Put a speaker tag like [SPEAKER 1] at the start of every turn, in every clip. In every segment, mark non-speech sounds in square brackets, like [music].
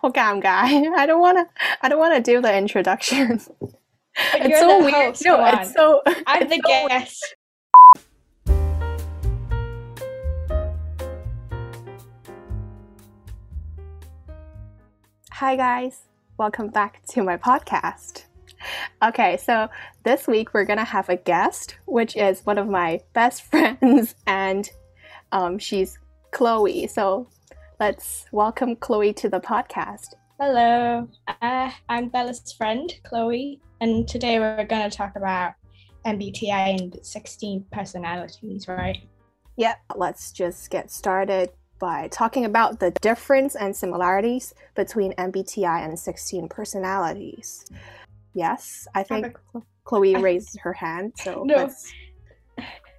[SPEAKER 1] 好[laughs] 尴尬. I don't wanna. I don't wanna do the introduction.
[SPEAKER 2] But
[SPEAKER 1] it's
[SPEAKER 2] you're
[SPEAKER 1] so
[SPEAKER 2] the
[SPEAKER 1] weird.
[SPEAKER 2] host,
[SPEAKER 1] no,
[SPEAKER 2] come
[SPEAKER 1] it's
[SPEAKER 2] on.
[SPEAKER 1] so.
[SPEAKER 2] I'm
[SPEAKER 1] it's
[SPEAKER 2] the
[SPEAKER 1] so
[SPEAKER 2] guest.
[SPEAKER 1] Hi, guys. Welcome back to my podcast. Okay, so this week we're gonna have a guest, which is one of my best [laughs] friends, and um, she's Chloe. So let's welcome Chloe to the podcast.
[SPEAKER 2] Hello, uh, I'm Bella's friend, Chloe, and today we're going to talk about MBTI and 16 personalities, right?
[SPEAKER 1] Yep, let's just get started by talking about the difference and similarities between MBTI and 16 personalities. Yes, I think. Chloe raised her hand, so
[SPEAKER 2] No.
[SPEAKER 1] let's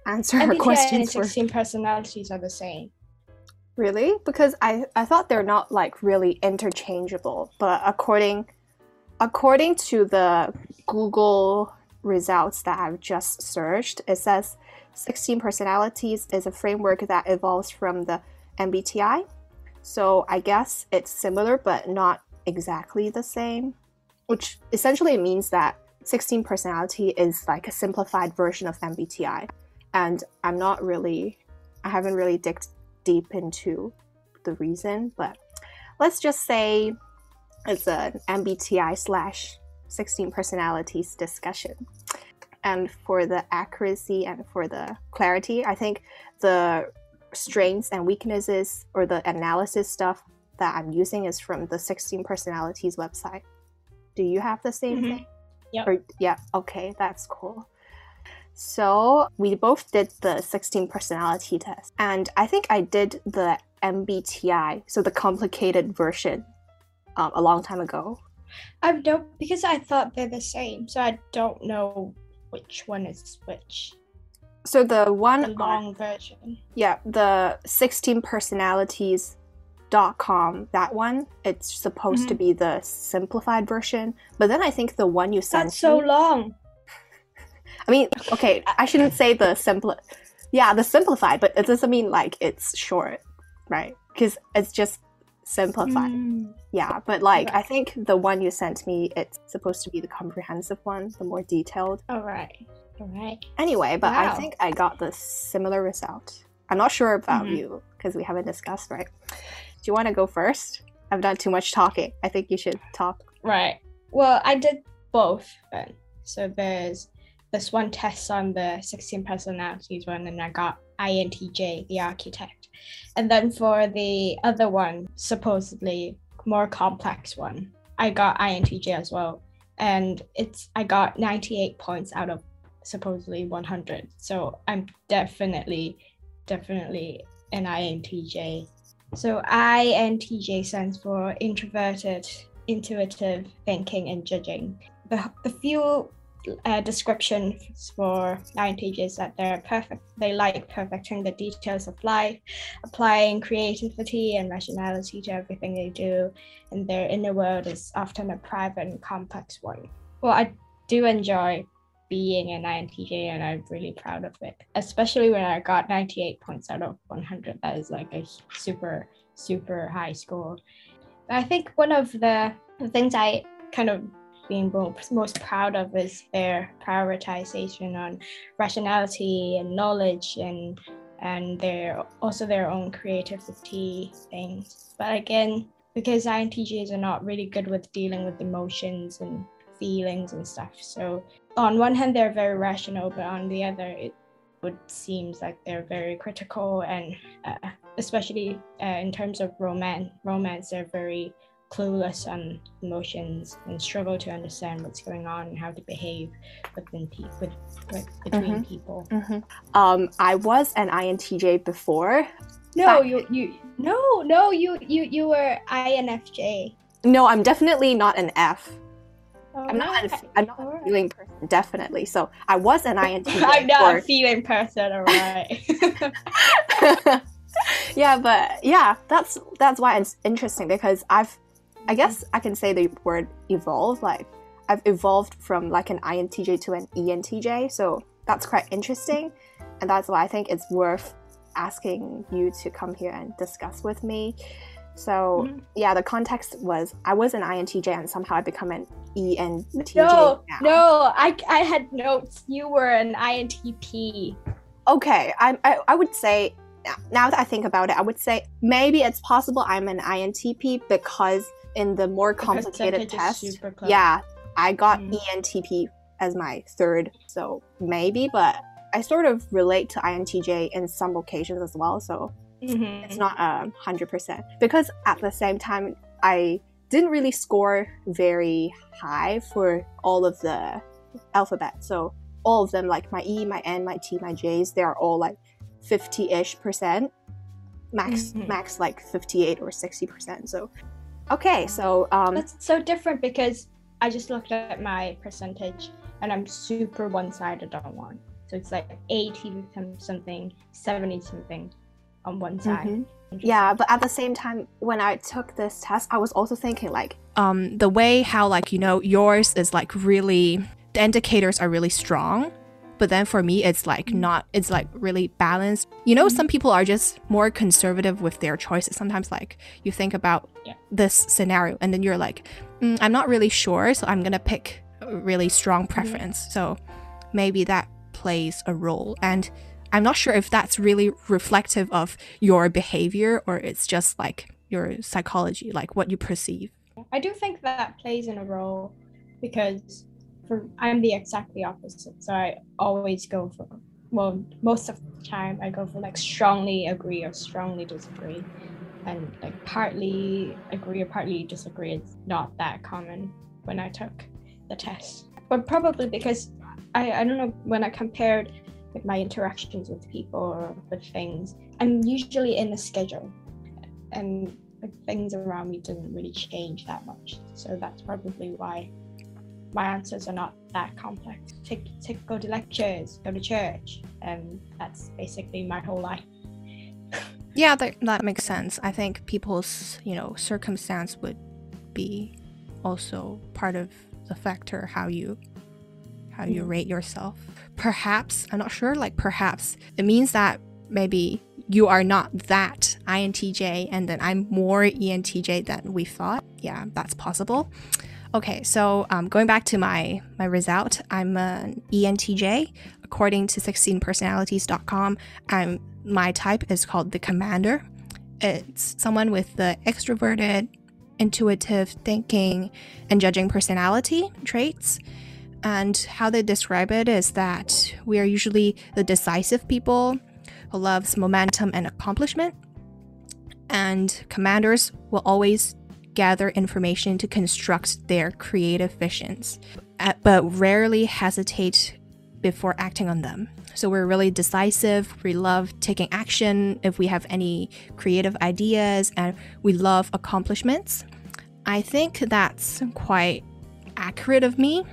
[SPEAKER 1] answer her
[SPEAKER 2] MBTI and
[SPEAKER 1] questions first.
[SPEAKER 2] 16 personalities are the same.
[SPEAKER 1] Really? Because I, I thought they're not like really interchangeable, but according according to the Google results that I've just searched, it says 16 personalities is a framework that evolves from the MBTI. So I guess it's similar but not exactly the same, which essentially means that 16 personality is like a simplified version of MBTI. And I'm not really I haven't really digged deep into the reason, but let's just say it's an MBTI slash 16 personalities discussion. And for the accuracy and for the clarity, I think the strengths and weaknesses or the analysis stuff that I'm using is from the 16 personalities website. Do you have the same
[SPEAKER 2] Mhm.
[SPEAKER 1] thing?
[SPEAKER 2] Yep.
[SPEAKER 1] Or, yeah, okay, that's cool. So we both did the 16 personality test, and I think I did the MBTI, so the complicated version, um, a long time ago.
[SPEAKER 2] I don't, because I thought they're the same, so I don't know which one is which.
[SPEAKER 1] So the one,
[SPEAKER 2] The
[SPEAKER 1] on-
[SPEAKER 2] long version.
[SPEAKER 1] yeah, the 16 personalities.com, that one, it's supposed to
[SPEAKER 2] Mhm.
[SPEAKER 1] be the simplified version, but then I think the one you sent
[SPEAKER 2] That's so
[SPEAKER 1] me-
[SPEAKER 2] long.
[SPEAKER 1] I mean, okay, I shouldn't say the simple. Yeah, the simplified, but it doesn't mean like it's short, right? Because it's just simplified.
[SPEAKER 2] Mm.
[SPEAKER 1] Yeah, but like I think the one you sent me, it's supposed to be the comprehensive one, the more detailed.
[SPEAKER 2] All right. All right.
[SPEAKER 1] Anyway, but I think I got the similar result. I'm not sure about
[SPEAKER 2] Mhm.
[SPEAKER 1] you because we haven't discussed, right? Do you want to go first? I've done too much talking. I think you should talk.
[SPEAKER 2] Right. Well, I did both then. So there's this one test on the 16 personalities one, and I got INTJ, the architect. And then for the other one, supposedly more complex one, I got INTJ as well. And it's I got 98 points out of supposedly 100. So I'm definitely, definitely an INTJ. So INTJ stands for introverted, intuitive thinking, and judging. The, the few uh, descriptions for INTJ is that they're perfect. They like perfecting the details of life, applying creativity and rationality to everything they do, and their inner world is often a private and complex one. Well, I do enjoy being an INTJ, and I'm really proud of it. Especially when I got 98 points out of 100. That is like a super, super high score. I think one of the things I kind of being most, proud of is their prioritization on rationality and knowledge and and their also their own creativity things. But again, because INTJs are not really good with dealing with emotions and feelings and stuff. So on one hand they're very rational, but on the other it would seems like they're very critical and uh, especially uh, in terms of romance romance they're very clueless on emotions and struggle to understand what's going on and how to behave within pe- with, with between people.
[SPEAKER 1] Um, I was an INTJ before.
[SPEAKER 2] No,
[SPEAKER 1] Back-
[SPEAKER 2] you you no no you you you were INFJ.
[SPEAKER 1] No, I'm definitely not an F. I'm not.
[SPEAKER 2] Alright,
[SPEAKER 1] A, I'm not a feeling person, definitely. So I was an INTJ. [laughs]
[SPEAKER 2] I'm not a feeling person, alright. [laughs]
[SPEAKER 1] yeah, but yeah, that's that's why it's interesting because I've, I guess I can say the word evolve. Like I've evolved from like an INTJ to an ENTJ, so that's quite interesting, and that's why I think it's worth asking you to come here and discuss with me.
[SPEAKER 3] So
[SPEAKER 2] Mhm.
[SPEAKER 3] yeah, the context was I was an INTJ and somehow I become an ENTJ
[SPEAKER 2] No,
[SPEAKER 3] now.
[SPEAKER 2] no, I, I had notes. You were an INTP.
[SPEAKER 3] Okay, I, I I would say now that I think about it, I would say maybe it's possible I'm an INTP because in the more complicated test, yeah, I got
[SPEAKER 2] Mm.
[SPEAKER 3] ENTP as my third, so maybe, but I sort of relate to INTJ in some occasions as well, so
[SPEAKER 2] Mhm.
[SPEAKER 3] it's not a hundred percent because at the same time I didn't really score very high for all of the alphabet. So all of them, like my E, my N, my T, my J's, they are all like fifty-ish percent, max
[SPEAKER 2] Mhm.
[SPEAKER 3] max like fifty-eight or sixty percent. So okay, so um,
[SPEAKER 2] That's so different because I just looked at my percentage and I'm super one sided on one. So it's like 80 some- something, 70 something on one side.
[SPEAKER 3] mhm. Yeah. But at the same time, when I took this test, I was also thinking like
[SPEAKER 1] um, the way how like you know yours is like really the indicators are really strong but then for me it's like mm. not it's like really balanced. You know mm. some people are just more conservative with their choices. Sometimes like you think about
[SPEAKER 2] Yeah.
[SPEAKER 1] this scenario and then you're like mm, i'm not really sure so i'm gonna pick a really strong mm-hmm. preference. So maybe that plays a role. And i'm not sure if that's really reflective of your behavior or it's just like your psychology like what you perceive.
[SPEAKER 2] I do think that plays in a role because for I'm the exactly opposite. So I always go for well, most of the time I go for like strongly agree or strongly disagree. And like partly agree or partly disagree is not that common when I took the test. But probably because I, I don't know when I compared like my interactions with people or with things, I'm usually in a schedule. And like things around me didn't really change that much. So that's probably why my answers are not that complex. Take, take go to lectures, go to church, and that's basically my whole life.
[SPEAKER 1] Yeah, that, that makes sense. I think people's, you know, circumstance would be also part of the factor how you how you
[SPEAKER 2] Mhm.
[SPEAKER 1] rate yourself. Perhaps, I'm not sure, like perhaps it means that maybe you are not that INTJ and then I'm more ENTJ than we thought. Yeah, that's possible. Okay, so um, going back to my my result, I'm an ENTJ. According to 16personalities.com, I'm my type is called the commander. It's someone with the extroverted, intuitive thinking, and judging personality traits. And how they describe it is that we are usually the decisive people who loves momentum and accomplishment. And commanders will always gather information to construct their creative visions, uh, but rarely hesitate before acting on them. So we're really decisive. We love taking action if we have any creative ideas, and we love accomplishments. I think that's quite accurate of me.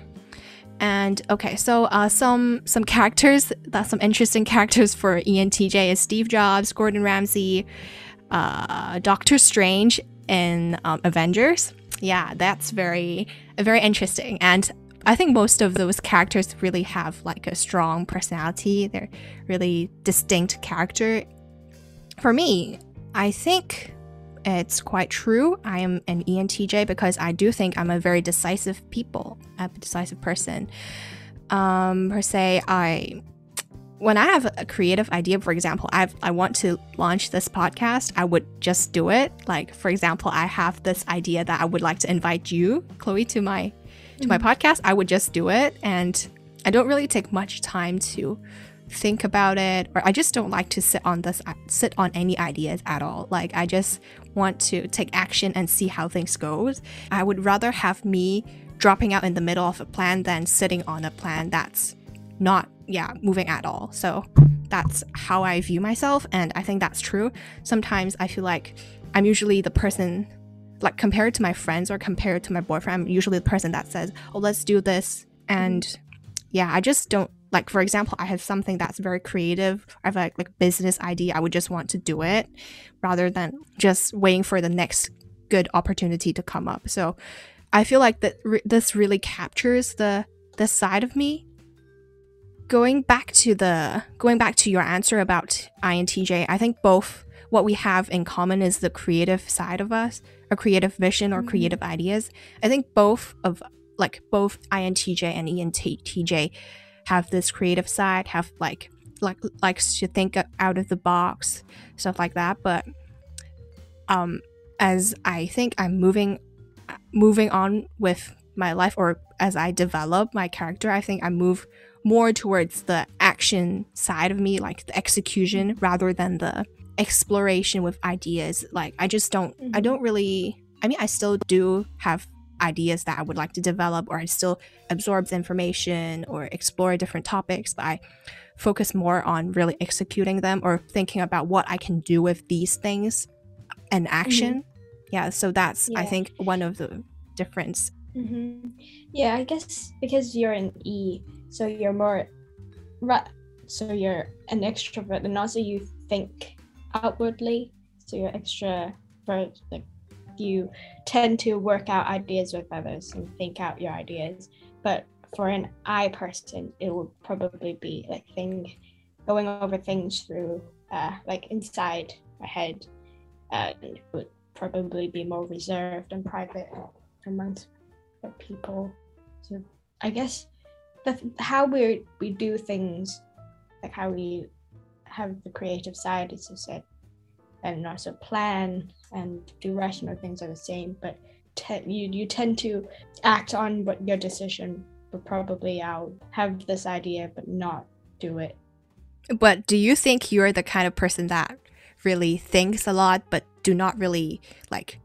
[SPEAKER 1] And okay, so uh, some some characters [laughs] that's some interesting characters for ENTJ is Steve Jobs, Gordon Ramsay, uh, Doctor Strange in um, Avengers. Yeah, that's very very interesting. And I think most of those characters really have like a strong personality. They're really distinct character. For me, I think it's quite true. I am an ENTJ because I do think I'm a very decisive people, a decisive person. Um, per se, I when I have a creative idea, for example, I I want to launch this podcast, I would just do it. Like for example, I have this idea that I would like to invite you, Chloe, to my to my mm-hmm. podcast. I would just do it, and I don't really take much time to think about it, or I just don't like to sit on this sit on any ideas at all. Like I just want to take action and see how things goes. I would rather have me dropping out in the middle of a plan than sitting on a plan that's not yeah moving at all. So that's how i view myself and i think that's true. Sometimes i feel like i'm usually the person like compared to my friends or compared to my boyfriend i'm usually the person that says oh let's do this. And yeah i just don't like for example i have something that's very creative i have like like business idea i would just want to do it rather than just waiting for the next good opportunity to come up. So i feel like that re- this really captures the the side of me going back to the going back to your answer about INTJ, I think both what we have in common is the creative side of us, a creative vision or
[SPEAKER 2] Mhm.
[SPEAKER 1] creative ideas. I think both of like both INTJ and ENTJ have this creative side, have like like likes to think out of the box, stuff like that. But um, as I think I'm moving moving on with my life, or as I develop my character, I think I move more towards the action side of me, like the execution, rather than the exploration with ideas. Like I just don't, I
[SPEAKER 2] Mhm.
[SPEAKER 1] don't really. I mean, I still do have ideas that I would like to develop, or I still absorb the information or explore different topics, but I focus more on really executing them or thinking about what I can do with these things and action. Yeah, so that's I think one of the difference.
[SPEAKER 2] hmm Yeah, I guess because you're an E, so you're more, ra- so you're an extrovert, and also you think outwardly. So you're extrovert, like you tend to work out ideas with others and think out your ideas. But for an I person, it would probably be like think, going over things through, uh, like inside my head, and it would probably be more reserved and private amongst people. So I guess the how we we do things, like how we have the creative side, as you said, and also plan and do rational things are the same. But te- you you tend to act on what your decision. But probably I'll have this idea but not do it.
[SPEAKER 1] But do you think you're the kind of person that really thinks a lot but do not really like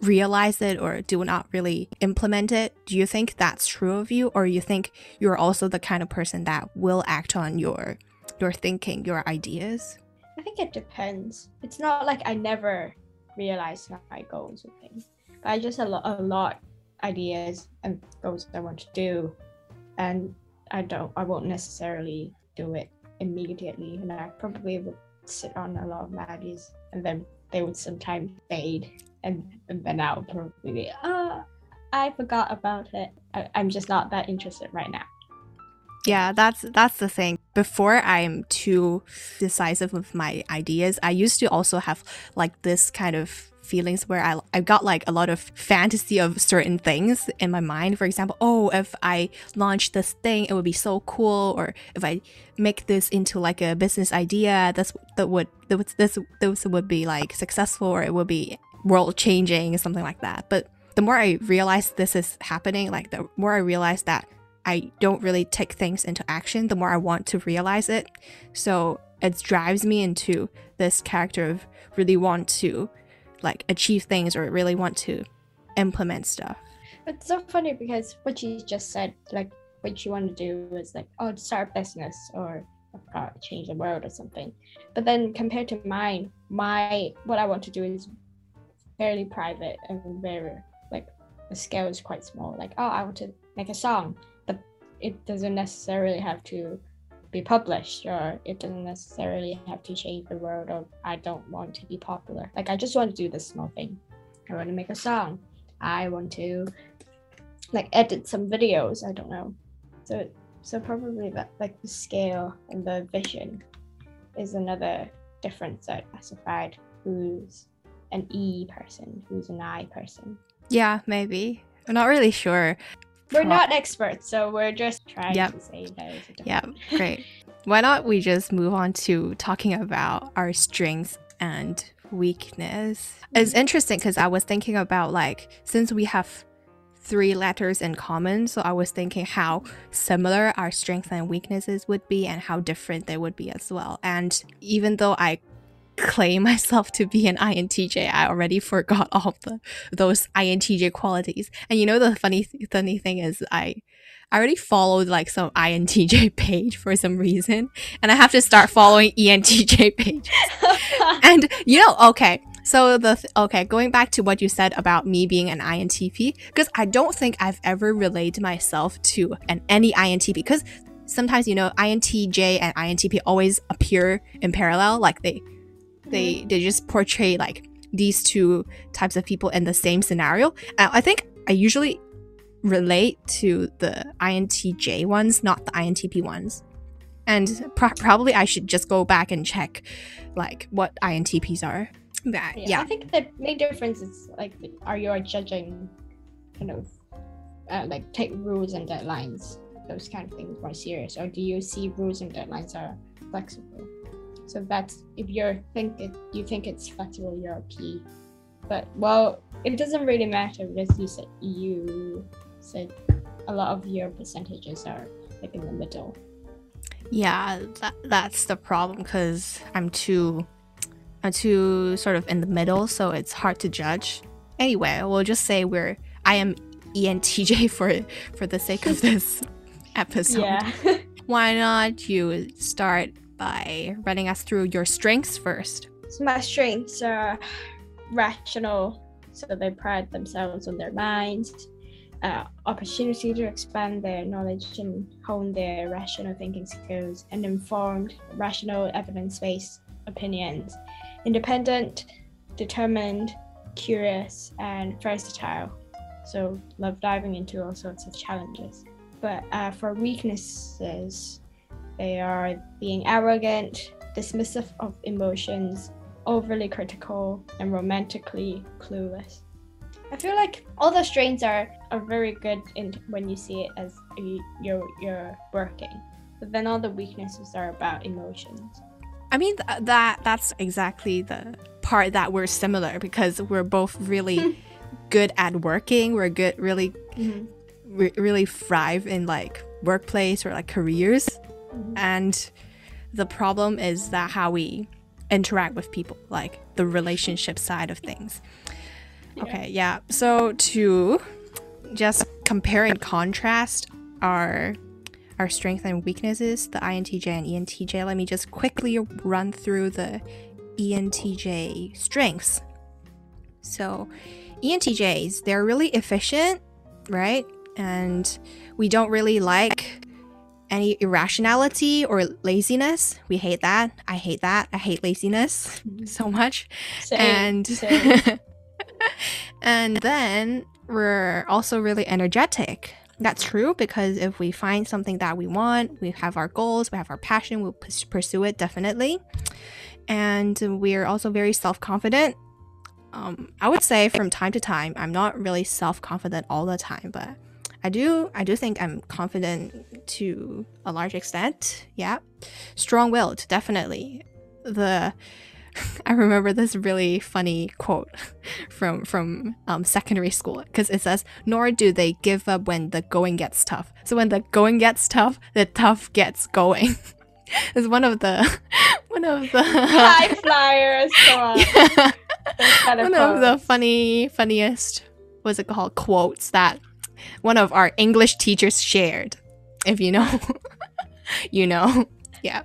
[SPEAKER 1] realize it or do not really implement it? Do you think that's true of you or you think you're also the kind of person that will act on your your thinking, your ideas?
[SPEAKER 2] I think it depends. It's not like I never realize my goals and things, but I just a lot, a lot ideas and goals that I want to do, and I don't, I won't necessarily do it immediately, and I probably would sit on a lot of my ideas, and then they would sometimes fade, and, and then I would probably be, ah, I forgot about it. I, I'm just not that interested right now.
[SPEAKER 1] Yeah, that's that's the thing. Before I'm too decisive with my ideas, I used to also have like this kind of feelings where I I got like a lot of fantasy of certain things in my mind. For example, oh, if I launch this thing, it would be so cool. Or if I make this into like a business idea, that's that would that would this this would be like successful, or it would be world changing, something like that. But the more I realize this is happening, like the more I realize that I don't really take things into action, the more I want to realize it. So it drives me into this character of really want to like achieve things or really want to implement stuff.
[SPEAKER 2] It's so funny because what you just said, like what you want to do is like, oh, start a business or to change the world or something. But then compared to mine, my what I want to do is fairly private and very like the scale is quite small. Like, oh, I want to make a song, but it doesn't necessarily have to be published or it doesn't necessarily have to change the world or I don't want to be popular. Like I just want to do this small thing. I want to make a song. I want to like edit some videos. I don't know. So so probably that like the scale and the vision is another difference that classified who's an E person, who's an I person.
[SPEAKER 1] Yeah, maybe. I'm not really sure.
[SPEAKER 2] We're
[SPEAKER 1] Pro-
[SPEAKER 2] not experts, so we're just trying
[SPEAKER 1] Yep.
[SPEAKER 2] to say that.
[SPEAKER 1] Yeah, [laughs] great. Why not we just move on to talking about our strengths and weakness? It's mm-hmm. interesting because I was thinking about like since we have three letters in common, so I was thinking how similar our strengths and weaknesses would be and how different they would be as well. And even though I claim myself to be an INTJ, I already forgot all the those INTJ qualities. And you know the funny funny thing is I I already followed like some INTJ [laughs] page for some reason, and I have to start following ENTJ [laughs] page. [laughs] And you know, okay, so the th- okay, going back to what you said about me being an INTP, because I don't think I've ever related myself to an any INTP because sometimes you know INTJ and INTP always appear in parallel, like they they they just portray like these two types of people in the same scenario. I think I usually relate to the INTJ ones, not the INTP ones. And pro- probably I should just go back and check like what INTPs are. That
[SPEAKER 2] Yeah,
[SPEAKER 1] yeah.
[SPEAKER 2] I think the main difference is like, are you judging, kind of, uh, like take rules and deadlines, those kind of things more serious, or do you see rules and deadlines are flexible? So that's if you're think it, you think it's flexible, P. But well, it doesn't really matter because you said you said a lot of your percentages are like in the middle.
[SPEAKER 1] Yeah, that, that's the problem because I'm too, I'm too sort of in the middle, so it's hard to judge. Anyway, we'll just say we're I am ENTJ [laughs] for for the sake of this [laughs] episode.
[SPEAKER 2] Yeah.
[SPEAKER 1] Why not you start by running us through your strengths first?
[SPEAKER 2] So my strengths are rational, so they pride themselves on their minds, uh, opportunity to expand their knowledge and hone their rational thinking skills, and informed, rational, evidence-based opinions, independent, determined, curious, and versatile. So love diving into all sorts of challenges. But uh, for weaknesses, they are being arrogant, dismissive of emotions, overly critical, and romantically clueless. I feel like all the strains are, are very good in when you see it as you, you're you're working, but then all the weaknesses are about emotions.
[SPEAKER 1] I mean th- that that's exactly the part that we're similar because we're both really [laughs] good at working. We're good, really, mm-hmm. re- really thrive in like workplace or like careers. Mm-hmm. And the problem is that how we interact with people, like the relationship side of things. Okay, yeah. So to just compare and contrast our our strengths and weaknesses, the INTJ and ENTJ, let me just quickly run through the ENTJ strengths. So, ENTJs, they're really efficient, right? And we don't really like any irrationality or laziness. We hate that. I hate that. I hate laziness so much.
[SPEAKER 2] Same,
[SPEAKER 1] and
[SPEAKER 2] same. [laughs]
[SPEAKER 1] and then we're also really energetic. That's true because if we find something that we want, we have our goals, we have our passion, we'll pursue it definitely. And we're also very self confident. Um, I would say from time to time, I'm not really self confident all the time, but I do I do think I'm confident to a large extent. Yeah, strong willed, definitely. The [laughs] I remember this really funny quote [laughs] from from um, secondary school because it says, "Nor do they give up when the going gets tough." So when the going gets tough, the tough gets going. [laughs] it's one of the one of the
[SPEAKER 2] High flyers.
[SPEAKER 1] Yeah.
[SPEAKER 2] Kind of
[SPEAKER 1] one of the funny funniest what's it called quotes that one of our English teachers shared. If you know, [laughs] you know. Yeah.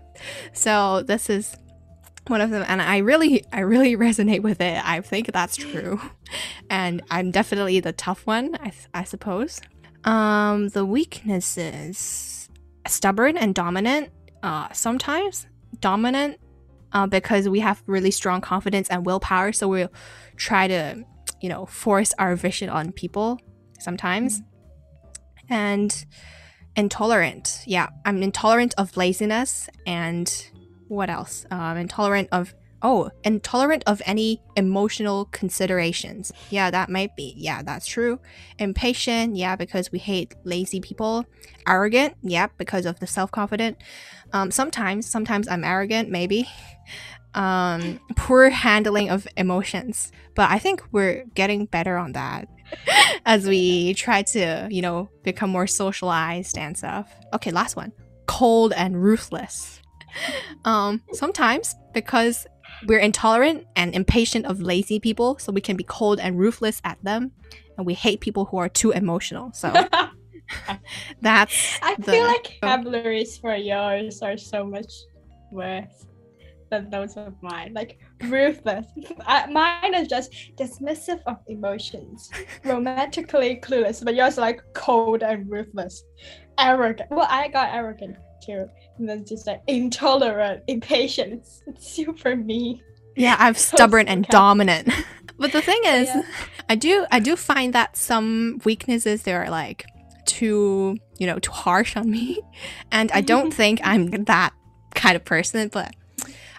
[SPEAKER 1] So this is one of them and I really I really [laughs] resonate with it. I think that's true. And I'm definitely the tough one, I, I suppose. Um the weaknesses stubborn and dominant uh sometimes dominant uh, because we have really strong confidence and willpower so we'll try to you know force our vision on people sometimes. And intolerant. Yeah i'm intolerant of laziness and what else? Um intolerant of oh intolerant of any emotional considerations. Yeah that might be. Yeah that's true. Impatient. Yeah because we hate lazy people. Arrogant. Yeah because of the self-confident. Um sometimes sometimes i'm arrogant maybe [laughs] um poor handling of emotions. But i think we're getting better on that [laughs] as we try to you know become more socialized and stuff. Okay last one. Cold and ruthless. [laughs] Um sometimes because we're intolerant and impatient of lazy people so we can be cold and ruthless at them and we hate people who are too emotional so [laughs] that's
[SPEAKER 2] I
[SPEAKER 1] the-
[SPEAKER 2] feel like vocabularies for yours are so much worse than those of mine. Like ruthless. I, mine is just dismissive of emotions, [laughs] romantically clueless, but yours are like cold and ruthless, arrogant. Well, I got arrogant too, and then just like intolerant, impatient. It's, it's super me.
[SPEAKER 1] Yeah, I'm stubborn and dominant. [laughs] but the thing is,
[SPEAKER 2] Yeah.
[SPEAKER 1] I do I do find that some weaknesses they are like too, you know, too harsh on me. And I don't [laughs] think I'm that kind of person, but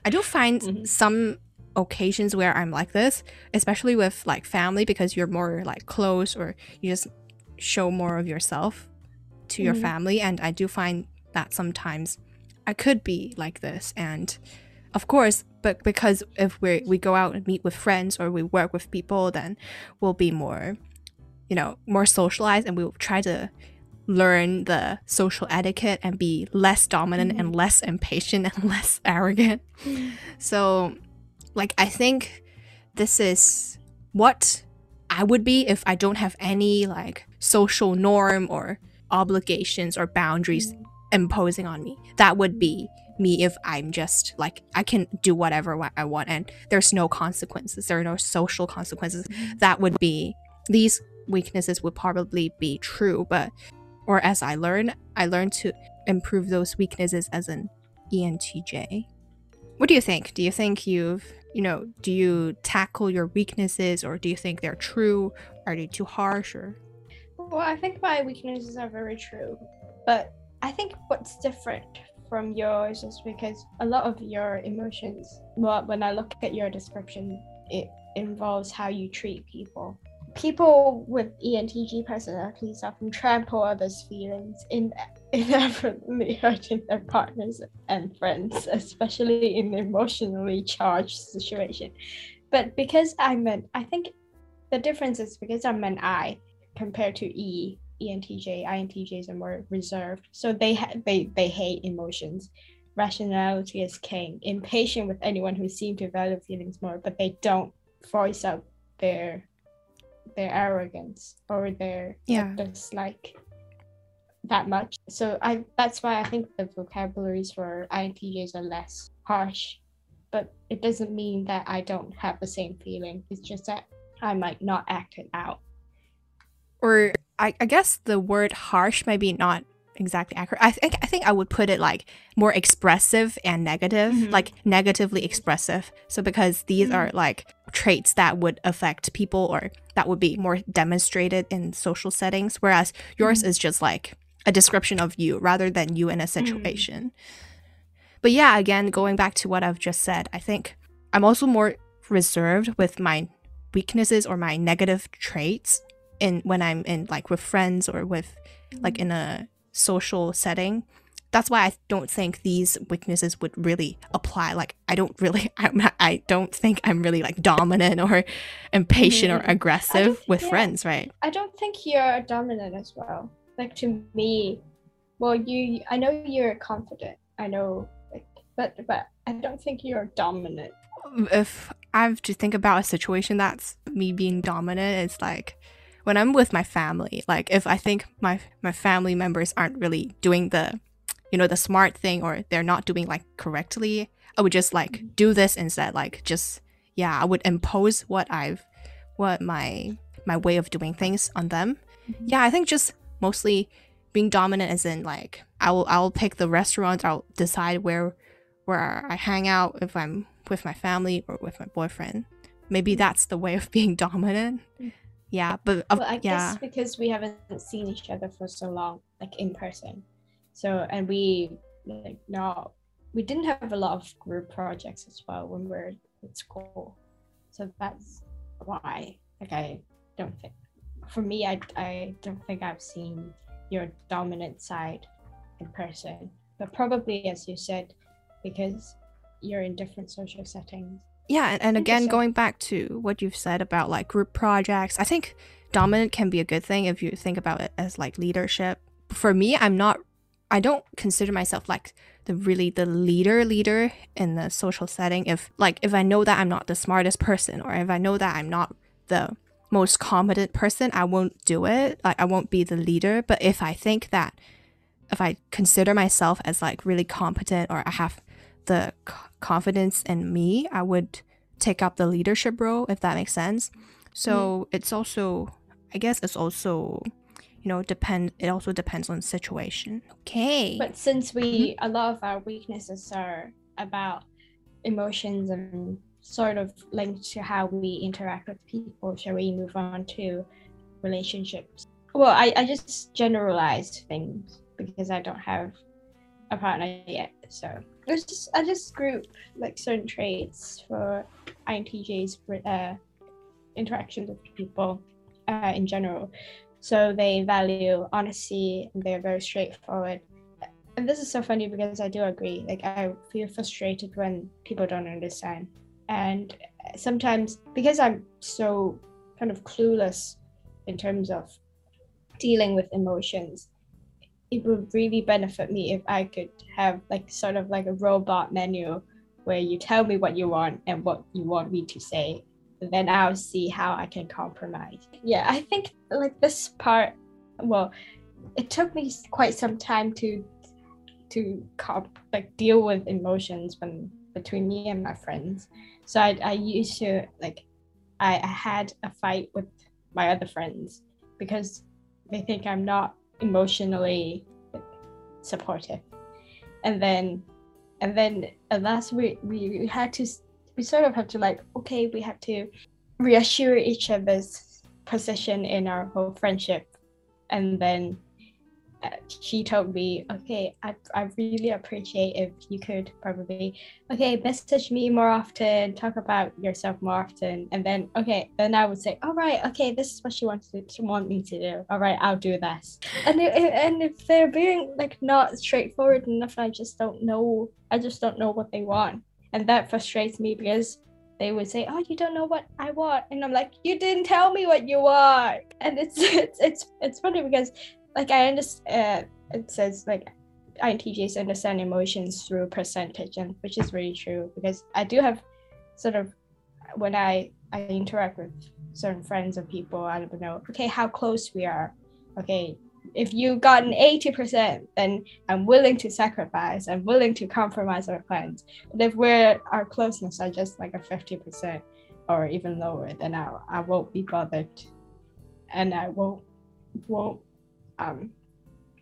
[SPEAKER 1] I do find
[SPEAKER 2] Mhm.
[SPEAKER 1] some occasions where I'm like this, especially with like family because you're more like close or you just show more of yourself to your
[SPEAKER 2] Mhm.
[SPEAKER 1] family and I do find that sometimes I could be like this and of course but because if we we go out and meet with friends or we work with people then we'll be more you know more socialized and we'll try to learn the social etiquette and be less dominant and mm-hmm. less impatient and [laughs] less arrogant. Mm. So like i think this is what i would be if i don't have any like social norm or obligations or boundaries mm. imposing on me. That would be me if i'm just like i can do whatever i want and there's no consequences. There are no social consequences. Mm. That would be these weaknesses would probably be true but or as i learn i learn to improve those weaknesses as an entj what do you think? Do you think you've you know do you tackle your weaknesses or do you think they're true? Are they too harsh or?
[SPEAKER 2] Well, I think my weaknesses are very true, but I think what's different from yours is because a lot of your emotions, well, when I look at your description, it involves how you treat people. People with ENTJ personalities often trample others' feelings in [laughs] inevitably hurting their partners and friends, especially in emotionally charged situation. But because I'm an, I think the difference is because I'm an I compared to E, ENTJ, INTJs are more reserved. So they ha- they they hate emotions. Rationality is king. Impatient with anyone who seem to value feelings more, but they don't voice out their their arrogance or their
[SPEAKER 1] Yeah.
[SPEAKER 2] dislike that much. So I that's why I think the vocabularies for INTJs are less harsh. But it doesn't mean that I don't have the same feeling. It's just that I might not act it out.
[SPEAKER 1] or I, I guess the word harsh might be not exactly accurate. I think I think I would put it like more expressive and negative,
[SPEAKER 2] Mhm.
[SPEAKER 1] like negatively expressive. So because these
[SPEAKER 2] Mhm.
[SPEAKER 1] are like traits that would affect people or that would be more demonstrated in social settings, whereas yours mm-hmm. is just like a description of you rather than you in a mm. situation. But yeah, again, going back to what I've just said, I think I'm also more reserved with my weaknesses or my negative traits in when I'm in like with friends or with like mm. in a social setting. That's why I don't think these weaknesses would really apply. Like I don't really, [laughs] I'm, I don't think I'm really like dominant or impatient or
[SPEAKER 2] Mhm.
[SPEAKER 1] aggressive
[SPEAKER 2] think-
[SPEAKER 1] with
[SPEAKER 2] yeah.
[SPEAKER 1] friends, right?
[SPEAKER 2] I don't think you're dominant as well. Like to me, well, you I know you're confident. I know, like, but but I don't think you're dominant.
[SPEAKER 1] if I have to think about a situation that's me being dominant, it's like when I'm with my family. Like if I think my my family members aren't really doing the, you know, the smart thing or they're not doing like correctly, I would just like do this instead. Like just yeah, I would impose what I've, what my my way of doing things on them. Yeah, I think just mostly being dominant as in like I will I will pick the restaurant. I'll decide where where I hang out if I'm with my family or with my boyfriend. Maybe that's the way of [laughs] being dominant.
[SPEAKER 2] Mm.
[SPEAKER 1] Yeah, but uh,
[SPEAKER 2] Well, I
[SPEAKER 1] yeah,
[SPEAKER 2] guess because we haven't seen each other for so long, like in person. So and we like not we didn't have a lot of group projects as well when we were at school. So that's why. Like I don't think for me I I don't think I've seen your dominant side in person. But probably as you said, because you're in different social settings.
[SPEAKER 1] yeah, and, and again, going back to what you've said about like group projects, I think dominant can be a good thing if you think about it as like leadership. For me, I'm not. I don't consider myself like the really the leader leader in the social setting. If like if I know that I'm not the smartest person or if I know that I'm not the most competent person, I won't do it. Like I won't be the leader. But if I think that if I consider myself as like really competent or I have the c- confidence in me, I would take up the leadership role if that makes sense. So mm. it's also, I guess it's also, you know, depend. It also depends on situation. Okay.
[SPEAKER 2] But since we a lot of our weaknesses are about emotions and sort of linked to how we interact with people, shall we move on to relationships? well, I, I just generalized things because I don't have a partner yet. So I just I just group like certain traits for INTJs uh, interactions with people uh, in general. So they value honesty and they're very straightforward. And this is so funny because I do agree. Like I feel frustrated when people don't understand. And sometimes because I'm so kind of clueless in terms of dealing with emotions, it would really benefit me if I could have like sort of like a robot menu where you tell me what you want and what you want me to say. Then I'll see how I can compromise. Yeah, I think like this part, well, it took me quite some time to to comp like deal with emotions when between me and my friends. So I, I used to like I, I had a fight with my other friends because they think I'm not emotionally supportive and then and then at last we we had to we sort of have to like okay we have to reassure each other's position in our whole friendship and then uh, she told me, okay, I, I really appreciate if you could probably, okay, message me more often, talk about yourself more often. And then, okay, then I would say, all right, okay, this is what she wants to, want me to do. All right, I'll do this. And, and if they're being like not straightforward enough, I just don't know, I just don't know what they want. And that frustrates me because they would say, "Oh, you don't know what I want," and I'm like, "You didn't tell me what you want." And it's [laughs] it's it's it's funny because like I understand. Uh, it says like INTJs understand emotions through percentage, and which is really true because I do have sort of when I I interact with certain friends or people, I don't know. Okay, how close we are. Okay, if you got an eighty percent, then I'm willing to sacrifice. I'm willing to compromise our plans. But if we're our closeness are just like a fifty percent or even lower, then I I won't be bothered, and I won't won't um,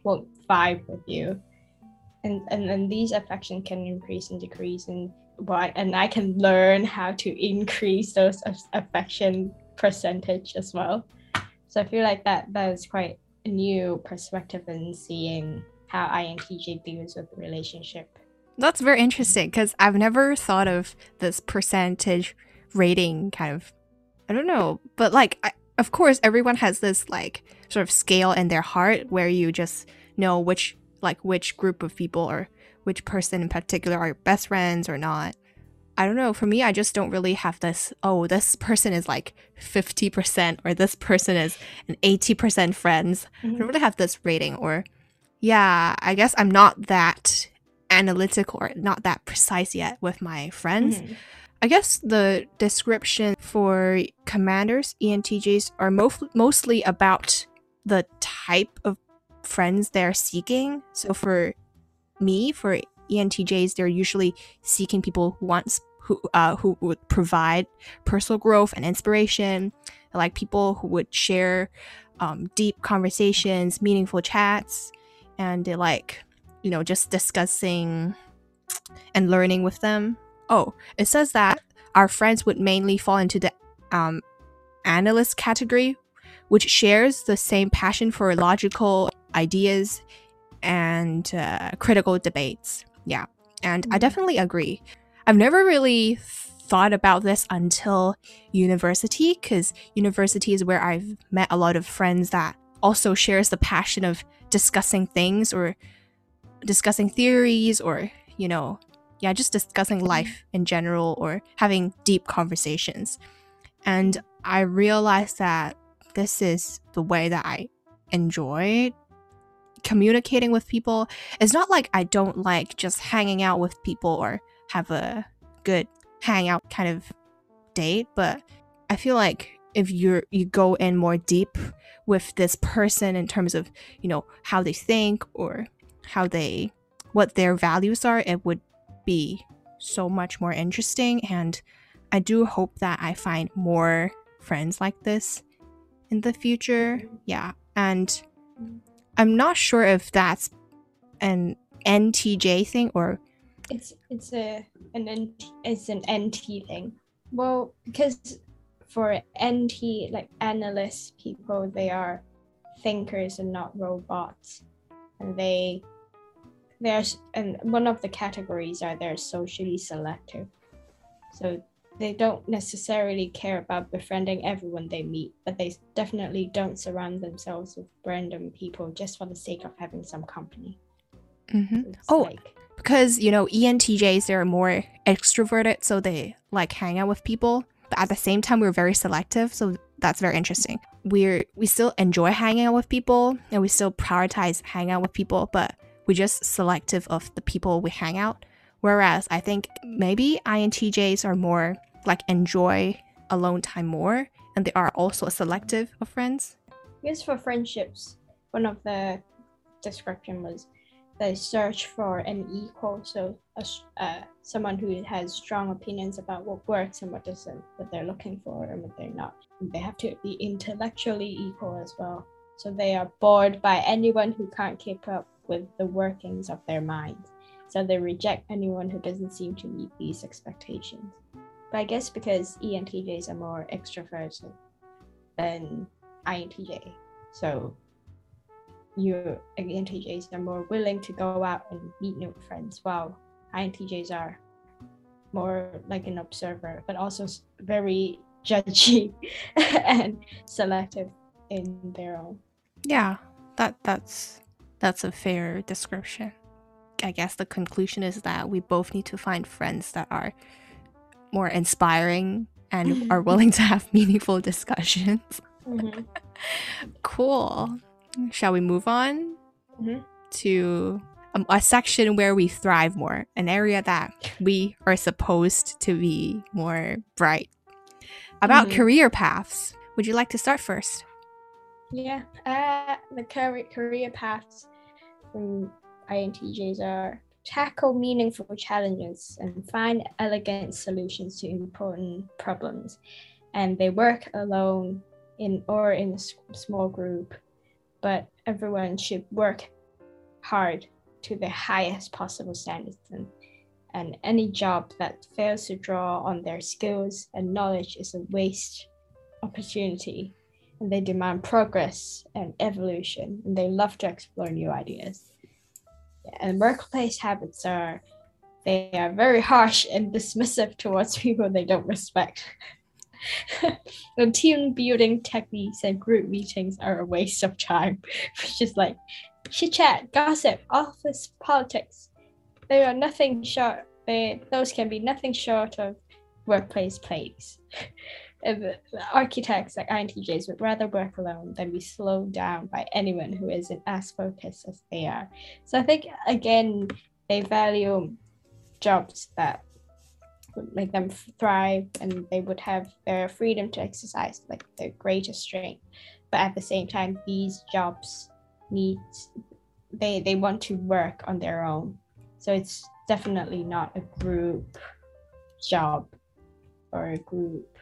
[SPEAKER 2] won't vibe with you and and then these affection can increase and decrease and why and i can learn how to increase those affection percentage as well so i feel like that that is quite new perspective in seeing how intj deals with relationship
[SPEAKER 1] that's very interesting because i've never thought of this percentage rating kind of i don't know but like I, of course everyone has this like sort of scale in their heart where you just know which like which group of people or which person in particular are your best friends or not. I don't know. For me, I just don't really have this, oh, this person is like 50% or this person is an 80% friends. Mm-hmm. I don't mm-hmm. really have this rating or, yeah, I guess I'm not that analytical or not that precise yet with my friends. Mm-hmm. I guess the description for commanders, ENTJs, are mo- mostly about the type of friends they're seeking. So for me, for ENTJs, they're usually seeking people who wants who uh, who would provide personal growth and inspiration, like people who would share um, deep conversations, meaningful chats, and they like you know just discussing and learning with them. Oh, it says that our friends would mainly fall into the um, analyst category, which shares the same passion for logical ideas and uh, critical debates. Yeah, and I mm-hmm. definitely agree. I've never really thought about this until university because university is where I've met a lot of friends that also shares the passion of discussing things or discussing theories or you know yeah just discussing mm-hmm. life in general or having deep conversations and i realized that this is the way that I enjoy communicating with people. It's not like I don't like just hanging out with people or have a good hangout kind of date, but I feel like if you're you go in more deep with this person in terms of, you know, how they think or how they what their values are, it would be so much more interesting and I do hope that I find more friends like this in the future. Yeah. And I'm not sure if that's an NTJ thing or
[SPEAKER 2] it's it's a an NT, it's an NT thing. Well, because for NT like analyst people, they are thinkers and not robots, and they there's and one of the categories are they're socially selective, so they don't necessarily care about befriending everyone they meet, but they definitely don't surround themselves with random people just for the sake of having some company.
[SPEAKER 1] hmm
[SPEAKER 2] It's
[SPEAKER 1] Oh,
[SPEAKER 2] like,
[SPEAKER 1] because you know ENTJs they're more extroverted, so they like hang out with people. But at the same time, we're very selective, so that's very interesting. We're we still enjoy hanging out with people, and we still prioritize hanging out with people, but we're just selective of the people we hang out. Whereas I think maybe INTJs are more like enjoy alone time more, and they are also selective of friends.
[SPEAKER 2] Because for friendships, one of the description was they search for an equal, so a, uh, someone who has strong opinions about what works and what doesn't, what they're looking for and what they're not. They have to be intellectually equal as well. So they are bored by anyone who can't keep up with the workings of their minds. So they reject anyone who doesn't seem to meet these expectations. But I guess because ENTJs are more extroverted than INTJ. So you INTJs are more willing to go out and meet new friends, while INTJs are more like an observer, but also very [laughs] judgy and selective in their own.
[SPEAKER 1] Yeah, that that's that's a fair description. I guess the conclusion is that we both need to find friends that are more inspiring and are willing to have meaningful discussions. [laughs] Cool. Shall we move on
[SPEAKER 2] Mhm.
[SPEAKER 1] to um, a section where we thrive more, an area that we are supposed to be more bright? About
[SPEAKER 2] Mhm.
[SPEAKER 1] career paths. Would you like to start first?
[SPEAKER 2] Yeah, uh, the career, career paths from INTJs are tackle meaningful challenges and find elegant solutions to important problems. And they work alone in or in a small group, but everyone should work hard to the highest possible standards. And, and any job that fails to draw on their skills and knowledge is a waste opportunity and they demand progress and evolution and they love to explore new ideas and workplace habits are they are very harsh and dismissive towards [laughs] people they don't respect. [laughs] And team building techniques and group meetings are a waste of time [laughs] which is like chit chat gossip office politics. They are nothing short they those can be nothing short of workplace plagues architects like INTJs would rather work alone than be slowed down by anyone who isn't as focused as they are. So I think again they value jobs that would make them thrive and they would have their freedom to exercise like their greatest strength. But at the same time these jobs need they they want to work on their own. So it's definitely not a group job or a group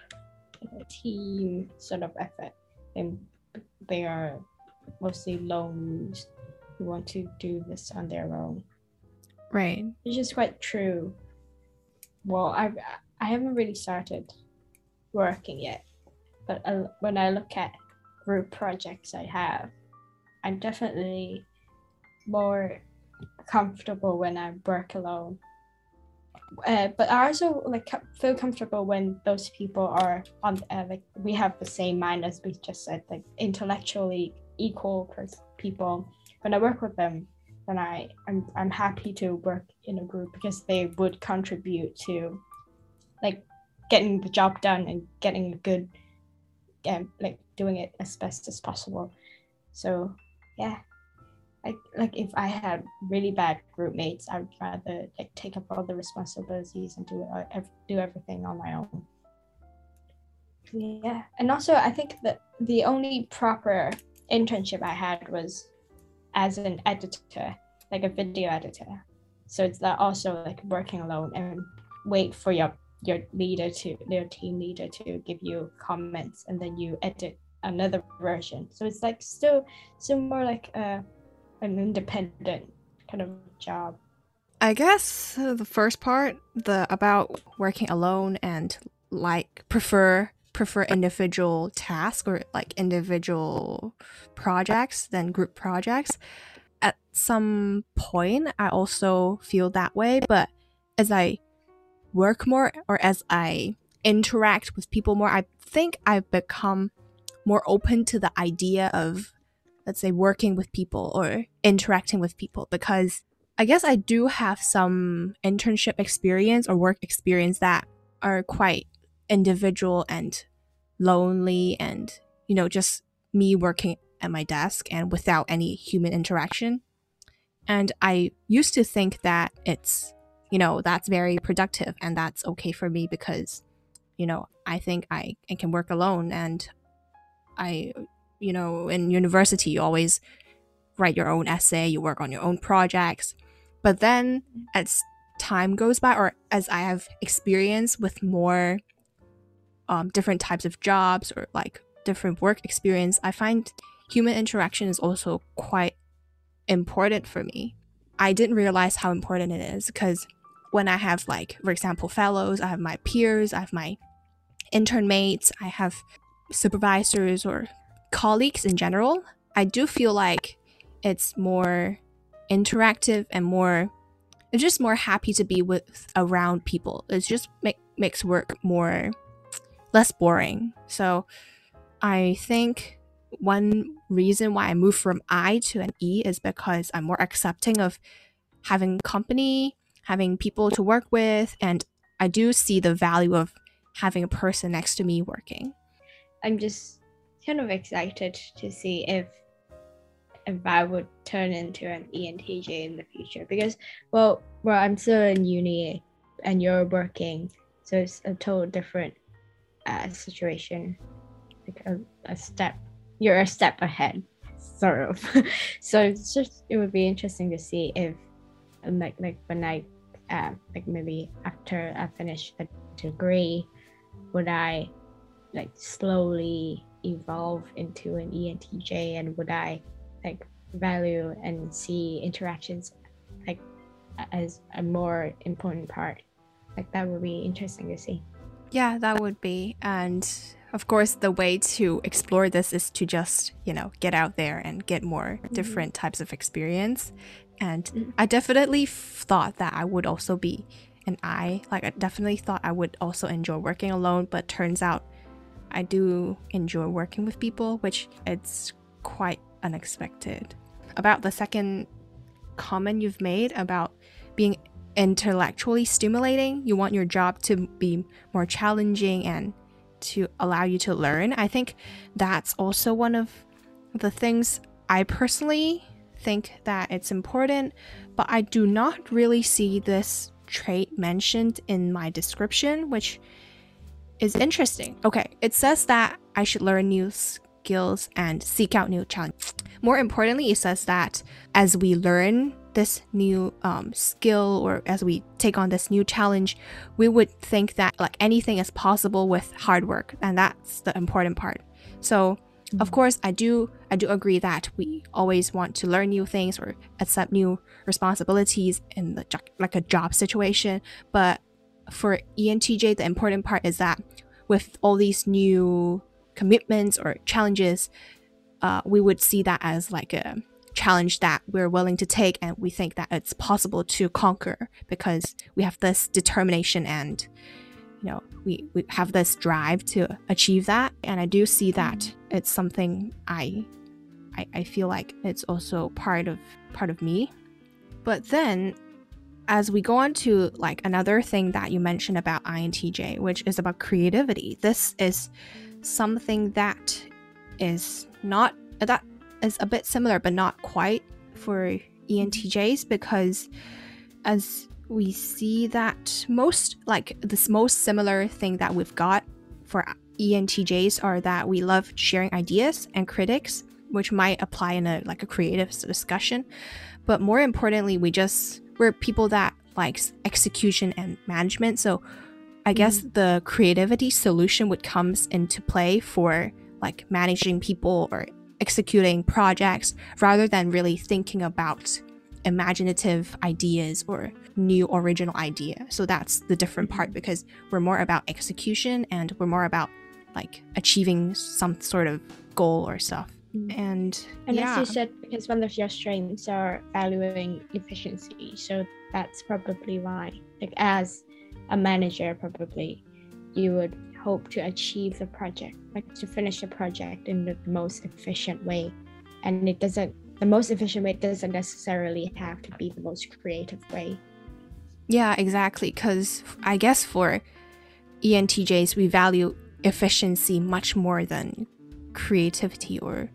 [SPEAKER 2] team sort of effort and they are mostly lones who want to do this on their own.
[SPEAKER 1] Right.
[SPEAKER 2] which is quite true. Well i i haven't really started working yet. But uh, when i look at group projects i have i'm definitely more comfortable when i work alone uh, but I also like feel comfortable when those people are on uh, like we have the same mind as we just said like intellectually equal people. When I work with them, then I I'm I'm happy to work in a group because they would contribute to like getting the job done and getting a good um, like doing it as best as possible. So yeah, like like if I had really bad group mates, I would rather like take up all the responsibilities and do it, uh, do everything on my own. Yeah, and also I think that the only proper internship I had was as an editor, like a video editor. So it's that also like working alone and wait for your your leader to your team leader to give you comments and then you edit another version. So it's like still still more like a an independent kind of job.
[SPEAKER 1] I guess the first part, the about working alone and like prefer prefer individual tasks or like individual projects than group projects. At some point, I also feel that way, but as I work more or as I interact with people more, I think I've become more open to the idea of, let's say, working with people or interacting with people because I guess I do have some internship experience or work experience that are quite individual and lonely and, you know, just me working at my desk and without any human interaction. And I used to think that it's, you know, that's very productive and that's okay for me because, you know, I think I, I can work alone and I, you know, in university, you always write your own essay, you work on your own projects. But then as time goes by, or as I have experience with more um, different types of jobs or like different work experience, I find human interaction is also quite important for me. I didn't realize how important it is because when I have like, for example, fellows, I have my peers, I have my intern mates, I have supervisors or colleagues in general, I do feel like it's more interactive and more it's just more happy to be with around people. It just make, makes work more less boring. So I think one reason why I moved from I to an E is because I'm more accepting of having company, having people to work with, and I do see the value of having a person next to me working.
[SPEAKER 2] I'm just kind of excited to see if if I would turn into an ENTJ in the future because well well I'm still in uni and you're working so it's a total different uh, situation like a, a step you're a step ahead sort of. [laughs] So it's just it would be interesting to see if like like when I uh, like maybe after I finish a degree would I like slowly evolve into an ENTJ and would I like value and see interactions like as a more important part? Like that would be interesting to see.
[SPEAKER 1] Yeah that would be. And of course the way to explore this is to just you know get out there and get more mm-hmm. different types of experience. And mm-hmm. i definitely thought that i would also be an i. Like i definitely thought i would also enjoy working alone but turns out i do enjoy working with people which it's quite unexpected. About the second comment you've made about being intellectually stimulating, you want your job to be more challenging and to allow you to learn. I think that's also one of the things I personally think that it's important, but I do not really see this trait mentioned in my description, which is interesting. Okay, it says that I should learn new skills and seek out new challenges. More importantly, it says that as we learn this new um, skill or as we take on this new challenge, we would think that like anything is possible with hard work, and that's the important part. So, of course, I do I do agree that we always want to learn new things or accept new responsibilities in the like a job situation. But for ENTJ, the important part is that with all these new commitments or challenges, uh, we would see that as like a challenge that we're willing to take and we think that it's possible to conquer because we have this determination and you know we, we have this drive to achieve that. And i do see that it's something I, I i feel like it's also part of part of me. But then as we go on to like another thing that you mentioned about intj which is about creativity. This is something that is not that is a bit similar but not quite for ENTJs because as we see that most like this most similar thing that we've got for ENTJs are that we love sharing ideas and critics which might apply in a like a creative discussion. But more importantly we just we're people that likes execution and management so I guess mm. the creativity solution would comes into play for like managing people or executing projects rather than really thinking about imaginative ideas or new original idea. So that's the different part because we're more about execution and we're more about like achieving some sort of goal or stuff.
[SPEAKER 2] Mm.
[SPEAKER 1] And,
[SPEAKER 2] And
[SPEAKER 1] yeah,
[SPEAKER 2] as you said, because one of your strengths are valuing efficiency, so that's probably why, like as a manager, probably you would hope to achieve the project, like to finish the project in the most efficient way. And it doesn't, the most efficient way doesn't necessarily have to be the most creative way.
[SPEAKER 1] Yeah, exactly. Because I guess for ENTJs, we value efficiency much more than creativity, or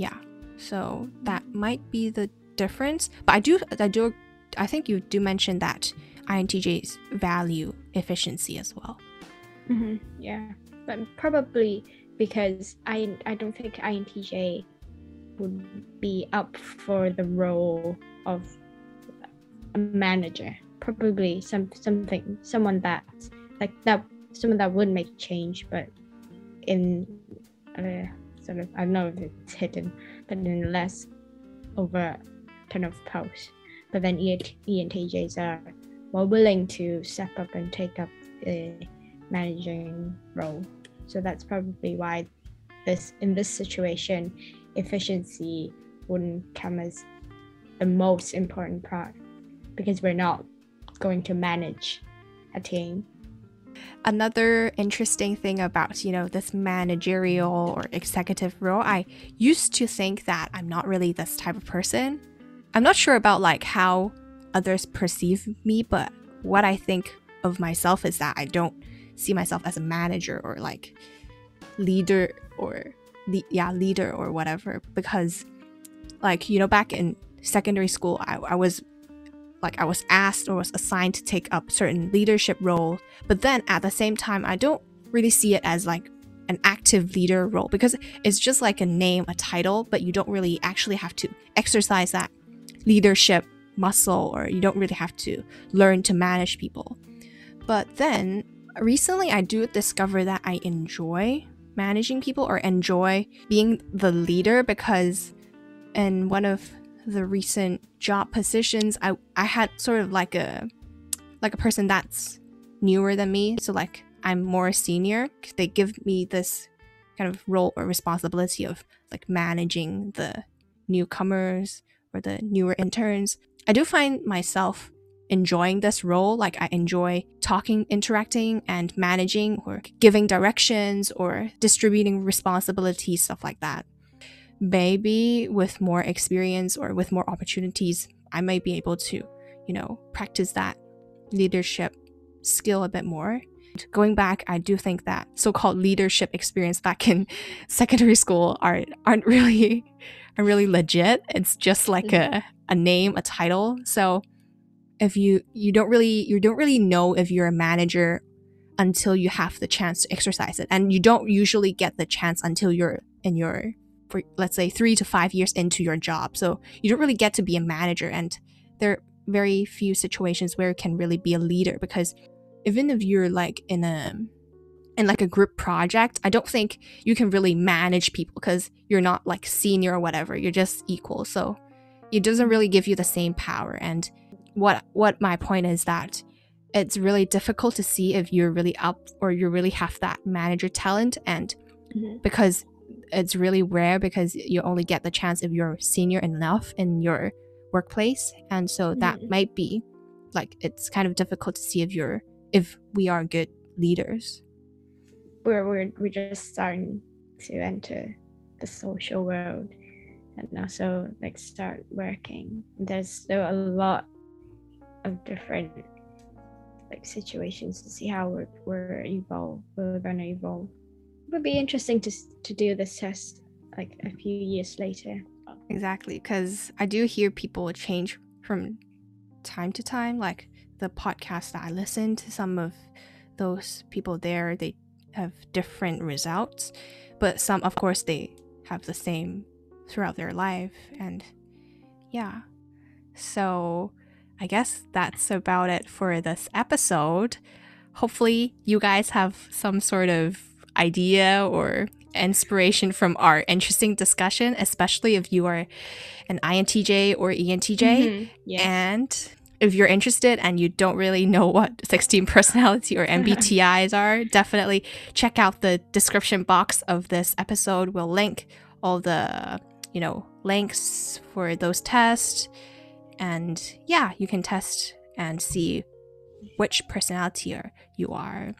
[SPEAKER 1] yeah. So that might be the difference. But I do, I do, I think you do mention that INTJs value efficiency as well.
[SPEAKER 2] Mm-hmm. Yeah, but probably because I I don't think INTJ would be up for the role of a manager. Probably some something someone that like that someone that would make change, but in uh, sort of I don't know if it's hidden, but in less overt kind of post. But then E- ENTJs are more willing to step up and take up the managing role. So that's probably why this in this situation efficiency wouldn't come as the most important part because we're not going to manage a team.
[SPEAKER 1] Another interesting thing about, you know, this managerial or executive role, I used to think that I'm not really this type of person. I'm not sure about like how others perceive me, but what I think of myself is that I don't see myself as a manager or like leader or le- yeah, leader or whatever because like, you know, back in secondary school, I, I was like I was asked or was assigned to take up certain leadership role, but then at the same time I don't really see it as like an active leader role because it's just like a name, a title, but you don't really actually have to exercise that leadership muscle or you don't really have to learn to manage people. But then recently I do discover that I enjoy managing people or enjoy being the leader because in one of the recent job positions I, I had sort of like a like a person that's newer than me. So like i'm more senior. They give me this kind of role or responsibility of like managing the newcomers or the newer interns. I do find myself enjoying this role. Like i enjoy talking interacting and managing or giving directions or distributing responsibilities stuff like that maybe with more experience or with more opportunities, I might be able to, you know, practice that leadership skill a bit more. Going back, I do think that so-called leadership experience back in [laughs] secondary school are aren't really [laughs] are really legit. It's just like a, a name, a title. So if you you don't really you don't really know if you're a manager until you have the chance to exercise it. And you don't usually get the chance until you're in your for let's say three to five years into your job. So you don't really get to be a manager, and there are very few situations where you can really be a leader because even if you're like in a in like a group project, I don't think you can really manage people because you're not like senior or whatever. You're just equal. So it doesn't really give you the same power. And what what my point is that it's really difficult to see if you're really up or you really have that manager talent and
[SPEAKER 2] Mhm.
[SPEAKER 1] because it's really rare because you only get the chance if you're senior enough in your workplace and so that
[SPEAKER 2] Mhm.
[SPEAKER 1] might be like it's kind of difficult to see if you're if we are good leaders
[SPEAKER 2] We're we're we're just starting to enter the social world and also like start working. There's still a lot of different like situations to see how we're, we're evolve we're gonna evolve. Would be interesting to to do this test like a few years later.
[SPEAKER 1] exactly because i do hear people change from time to time like the podcast that i listen to some of those people there they have different results but some of course they have the same throughout their life and yeah so i guess that's about it for this episode hopefully you guys have some sort of idea or inspiration from our interesting discussion especially if you are an intj or entj
[SPEAKER 2] Mhm. Yes.
[SPEAKER 1] and if you're interested and you don't really know what 16 personality or [laughs] MBTIs are, definitely check out the description box of this episode. We'll link all the, you know, links for those tests. And yeah, you can test and see which personality you are.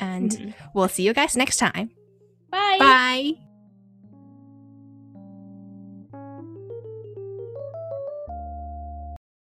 [SPEAKER 1] And
[SPEAKER 2] Mhm.
[SPEAKER 1] we'll see you guys next time.
[SPEAKER 2] Bye.
[SPEAKER 1] Bye.